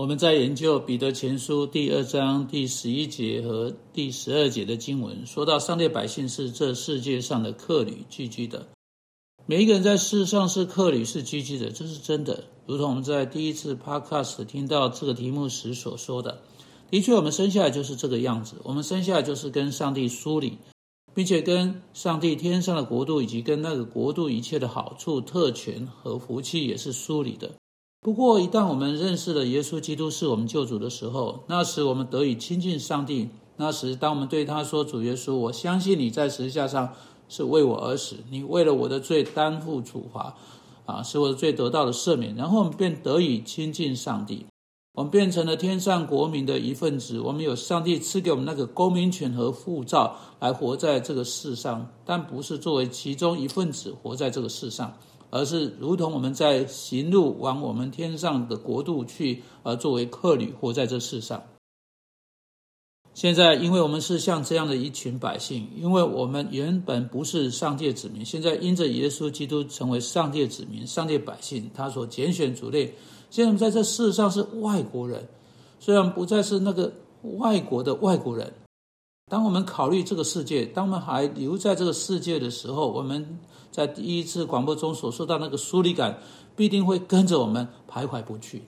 我们在研究彼得前书第二章第十一节和第十二节的经文，说到上帝百姓是这世界上的客旅寄居的。每一个人在世上是客旅是寄居的，这是真的。如同我们在第一次 Podcast 听到这个题目时所说的，的确，我们生下来就是这个样子。我们生下来就是跟上帝疏离，并且跟上帝天上的国度以及跟那个国度一切的好处、特权和福气也是疏离的。不过，一旦我们认识了耶稣基督是我们救主的时候，那时我们得以亲近上帝。那时，当我们对他说：“主耶稣，我相信你在十字架上是为我而死，你为了我的罪担负处罚，啊，使我的罪得到了赦免。”然后我们便得以亲近上帝，我们变成了天上国民的一份子。我们有上帝赐给我们那个公民权和护照，来活在这个世上，但不是作为其中一份子活在这个世上。而是如同我们在行路往我们天上的国度去，而作为客旅活在这世上。现在，因为我们是像这样的一群百姓，因为我们原本不是上帝子民，现在因着耶稣基督成为上帝子民、上帝百姓，他所拣选族类。现在我们在这世上是外国人，虽然不再是那个外国的外国人。当我们考虑这个世界，当我们还留在这个世界的时候，我们在第一次广播中所说到那个疏离感，必定会跟着我们徘徊不去。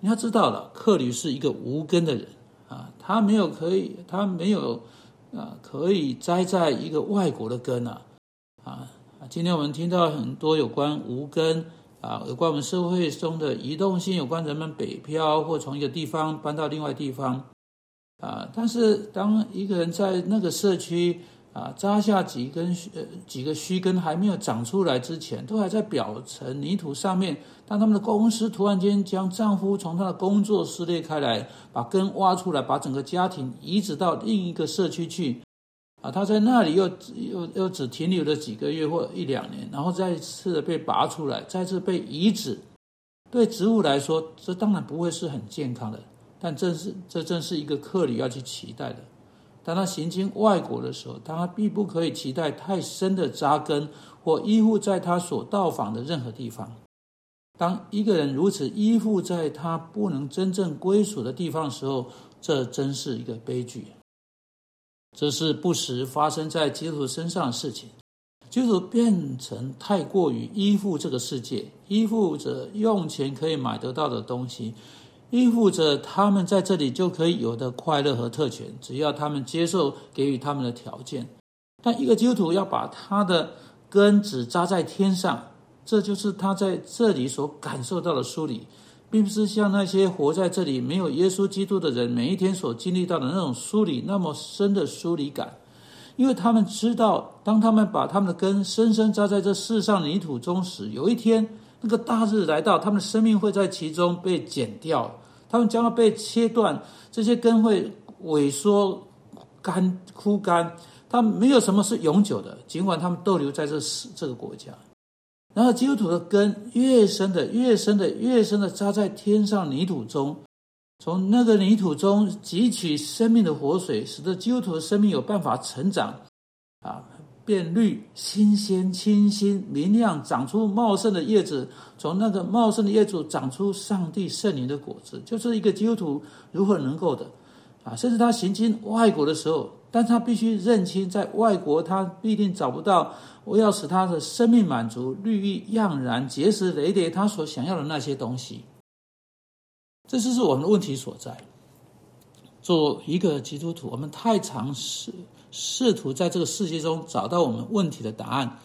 你要知道了，克吕是一个无根的人啊，他没有可以，他没有啊，可以栽在一个外国的根啊啊！今天我们听到很多有关无根啊，有关我们社会中的移动性，有关人们北漂或从一个地方搬到另外地方。啊！但是当一个人在那个社区啊扎下几根呃几个须根还没有长出来之前，都还在表层泥土上面。当他们的公司突然间将丈夫从他的工作撕裂开来，把根挖出来，把整个家庭移植到另一个社区去，啊，他在那里又又又只停留了几个月或一两年，然后再次被拔出来，再次被移植。对植物来说，这当然不会是很健康的。但正是这正是一个客旅要去期待的。当他行经外国的时候，他必不可以期待太深的扎根或依附在他所到访的任何地方。当一个人如此依附在他不能真正归属的地方的时候，这真是一个悲剧。这是不时发生在基督徒身上的事情。基督徒变成太过于依附这个世界，依附着用钱可以买得到的东西。依附着他们在这里就可以有的快乐和特权，只要他们接受给予他们的条件。但一个基督徒要把他的根只扎在天上，这就是他在这里所感受到的疏离，并不是像那些活在这里没有耶稣基督的人每一天所经历到的那种疏离那么深的疏离感，因为他们知道，当他们把他们的根深深扎在这世上泥土中时，有一天。那个大日来到，他们的生命会在其中被剪掉，他们将要被切断，这些根会萎缩、干枯干，他们没有什么是永久的。尽管他们逗留在这这个国家，然后基督徒的根越深的、越深的、越深的扎在天上泥土中，从那个泥土中汲取生命的活水，使得基督徒的生命有办法成长，啊。变绿、新鲜、清新、明亮，长出茂盛的叶子。从那个茂盛的叶子长出上帝圣灵的果子，就是一个基督徒如何能够的啊！甚至他行经外国的时候，但他必须认清，在外国他必定找不到我要使他的生命满足、绿意盎然、结实累累，他所想要的那些东西。这就是我们的问题所在。做一个基督徒，我们太常试。试图在这个世界中找到我们问题的答案，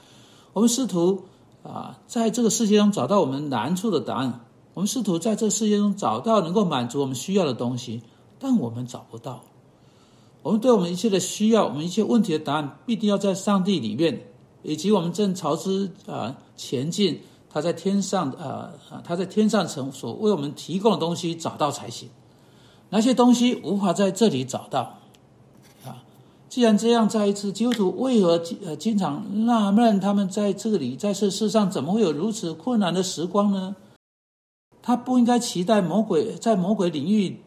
我们试图啊，在这个世界中找到我们难处的答案，我们试图在这个世界中找到能够满足我们需要的东西，但我们找不到。我们对我们一切的需要，我们一切问题的答案，必定要在上帝里面，以及我们正朝之啊前进，他在天上啊啊，他在天上城所为我们提供的东西找到才行。那些东西无法在这里找到。啊既然这样，再一次，基督徒为何呃经常纳闷，他们在这里在这世上怎么会有如此困难的时光呢？他不应该期待魔鬼在魔鬼领域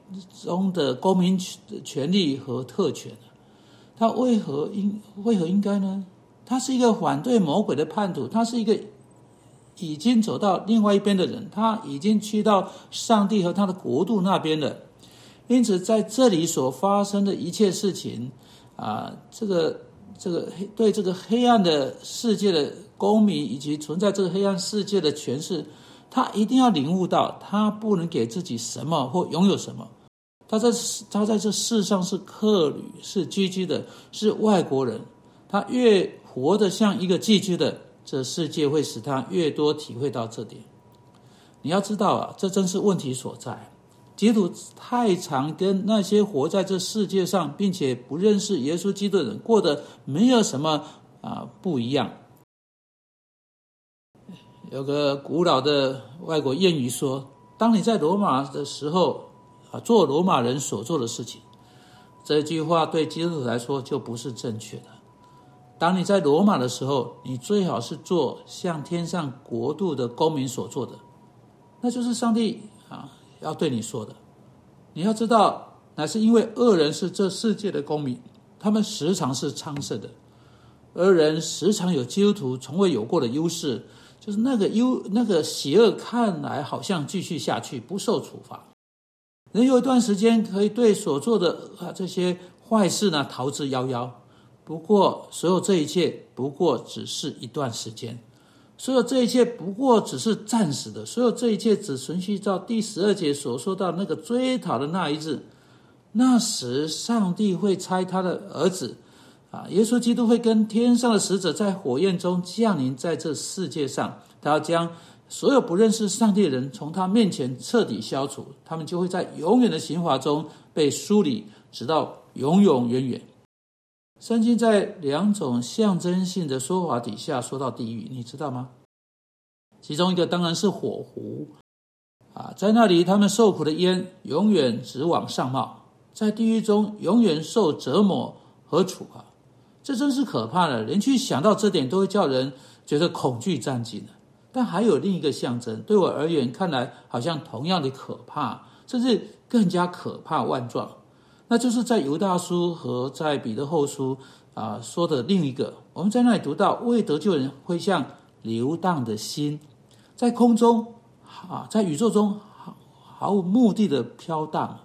中的公民权权利和特权，他为何应为何应该呢？他是一个反对魔鬼的叛徒，他是一个已经走到另外一边的人，他已经去到上帝和他的国度那边了。因此，在这里所发生的一切事情，啊，这个这个黑对这个黑暗的世界的公民以及存在这个黑暗世界的权势，他一定要领悟到，他不能给自己什么或拥有什么。他在他在这世上是客旅，是居居的，是外国人。他越活得像一个寄居的，这世界会使他越多体会到这点。你要知道啊，这正是问题所在。基督太常跟那些活在这世界上并且不认识耶稣基督的人过得没有什么啊不一样。有个古老的外国谚语说：“当你在罗马的时候啊，做罗马人所做的事情。”这句话对基督徒来说就不是正确的。当你在罗马的时候，你最好是做像天上国度的公民所做的，那就是上帝啊。要对你说的，你要知道，乃是因为恶人是这世界的公民，他们时常是昌盛的，而人时常有基督徒从未有过的优势，就是那个优那个邪恶看来好像继续下去不受处罚，人有一段时间可以对所做的啊这些坏事呢逃之夭夭，不过所有这一切不过只是一段时间。所有这一切不过只是暂时的，所有这一切只存续到第十二节所说到那个追讨的那一日，那时上帝会差他的儿子，啊，耶稣基督会跟天上的使者在火焰中降临在这世界上，他要将所有不认识上帝的人从他面前彻底消除，他们就会在永远的刑罚中被梳理，直到永永远远。圣经在两种象征性的说法底下说到地狱，你知道吗？其中一个当然是火湖啊，在那里他们受苦的烟永远直往上冒，在地狱中永远受折磨和处罚，这真是可怕了，连去想到这点都会叫人觉得恐惧战尽了。但还有另一个象征，对我而言看来好像同样的可怕，甚至更加可怕万状。那就是在犹大书和在彼得后书啊说的另一个，我们在那里读到未得救人会像流荡的心，在空中啊，在宇宙中毫毫无目的的飘荡，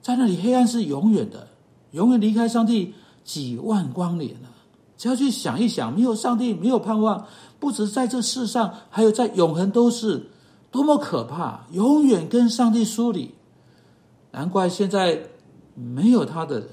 在那里黑暗是永远的，永远离开上帝几万光年了。只要去想一想，没有上帝，没有盼望，不止在这世上，还有在永恒都是多么可怕，永远跟上帝疏离。难怪现在。没有他的人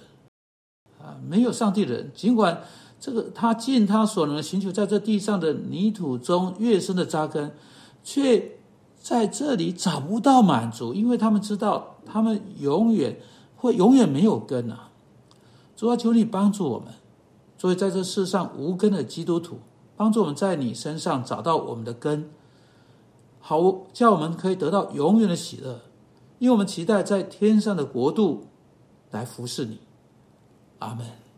啊，没有上帝的人，尽管这个他尽他所能寻求在这地上的泥土中越深的扎根，却在这里找不到满足，因为他们知道他们永远会永远没有根啊！主啊，求你帮助我们，作为在这世上无根的基督徒，帮助我们在你身上找到我们的根，好叫我们可以得到永远的喜乐，因为我们期待在天上的国度。来服侍你，阿门。